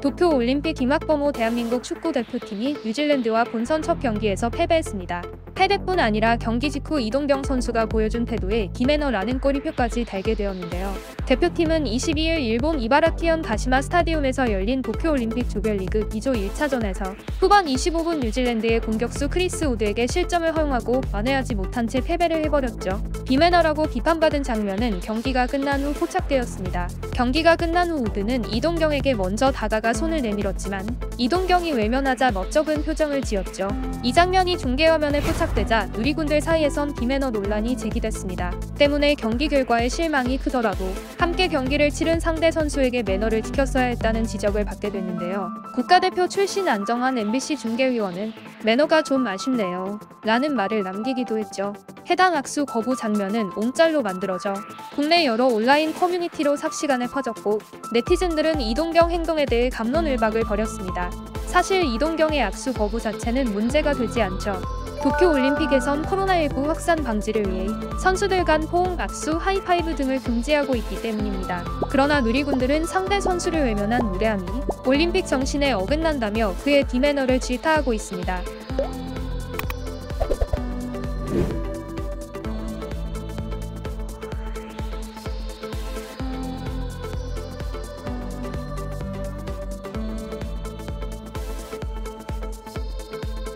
도쿄 올림픽 김학범호 대한민국 축구 대표팀이 뉴질랜드와 본선 첫 경기에서 패배했습니다. 패배뿐 아니라 경기 직후 이동경 선수가 보여준 태도에 비매너라는 꼬리표까지 달게 되었는데요. 대표팀은 22일 일본 이바라키현 가시마 스타디움에서 열린 도쿄올림픽 조별리그 B조 1차전에서 후반 25분 뉴질랜드의 공격수 크리스 우드에게 실점을 허용하고 만회하지 못한 채 패배를 해버렸죠. 비매너라고 비판받은 장면은 경기가 끝난 후 포착되었습니다. 경기가 끝난 후 우드는 이동경에게 먼저 다가가 손을 내밀었지만 이동경이 외면하자 멋쩍은 표정을 지었죠. 이 장면이 중계화면에 포착되자 누리군들 사이에선 비매너 논란이 제기됐습니다. 때문에 경기 결과에 실망이 크더라도 함께 경기를 치른 상대 선수에게 매너를 지켰어야 했다는 지적을 받게 됐는데요. 국가대표 출신 안정환 MBC 중계위원은 매너가 좀 아쉽네요. 라는 말을 남기기도 했죠. 해당 악수 거부 장면은 옹짤로 만들어져 국내 여러 온라인 커뮤니티로 삽시간에 퍼졌고 네티즌들은 이동경 행동에 대해 감론을박을 벌였습니다. 사실 이동경의 악수 거부 자체는 문제가 되지 않죠. 도쿄올림픽에선 코로나19 확산 방지를 위해 선수들 간 호응, 악수, 하이파이브 등을 금지하고 있기 때문입니다. 그러나 누리군들은 상대 선수를 외면한 무례함이 올림픽 정신에 어긋난다며 그의 디매너를 질타하고 있습니다.